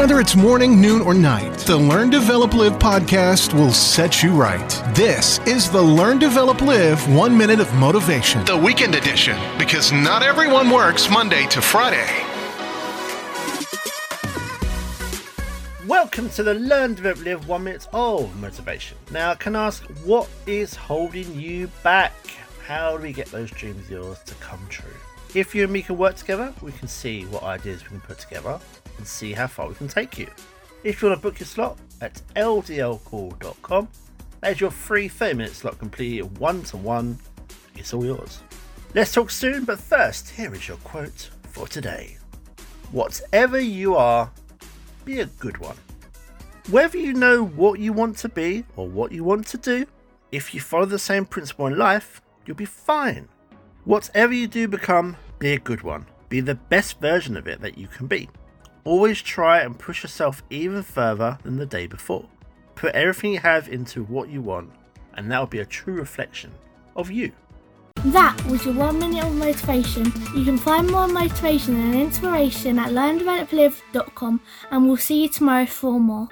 Whether it's morning, noon, or night, the Learn, Develop, Live podcast will set you right. This is the Learn, Develop, Live One Minute of Motivation, the weekend edition, because not everyone works Monday to Friday. Welcome to the Learn, Develop, Live One Minute of Motivation. Now, I can ask, what is holding you back? How do we get those dreams of yours to come true? If you and me can work together, we can see what ideas we can put together and see how far we can take you. If you want to book your slot at ldlcall.com, There's your free 30 minute slot completed one to one. It's all yours. Let's talk soon, but first, here is your quote for today. Whatever you are, be a good one. Whether you know what you want to be or what you want to do, if you follow the same principle in life, you'll be fine. Whatever you do become, be a good one. Be the best version of it that you can be. Always try and push yourself even further than the day before. Put everything you have into what you want, and that will be a true reflection of you. That was your one minute of motivation. You can find more motivation and inspiration at learndeveloplive.com and we'll see you tomorrow for more.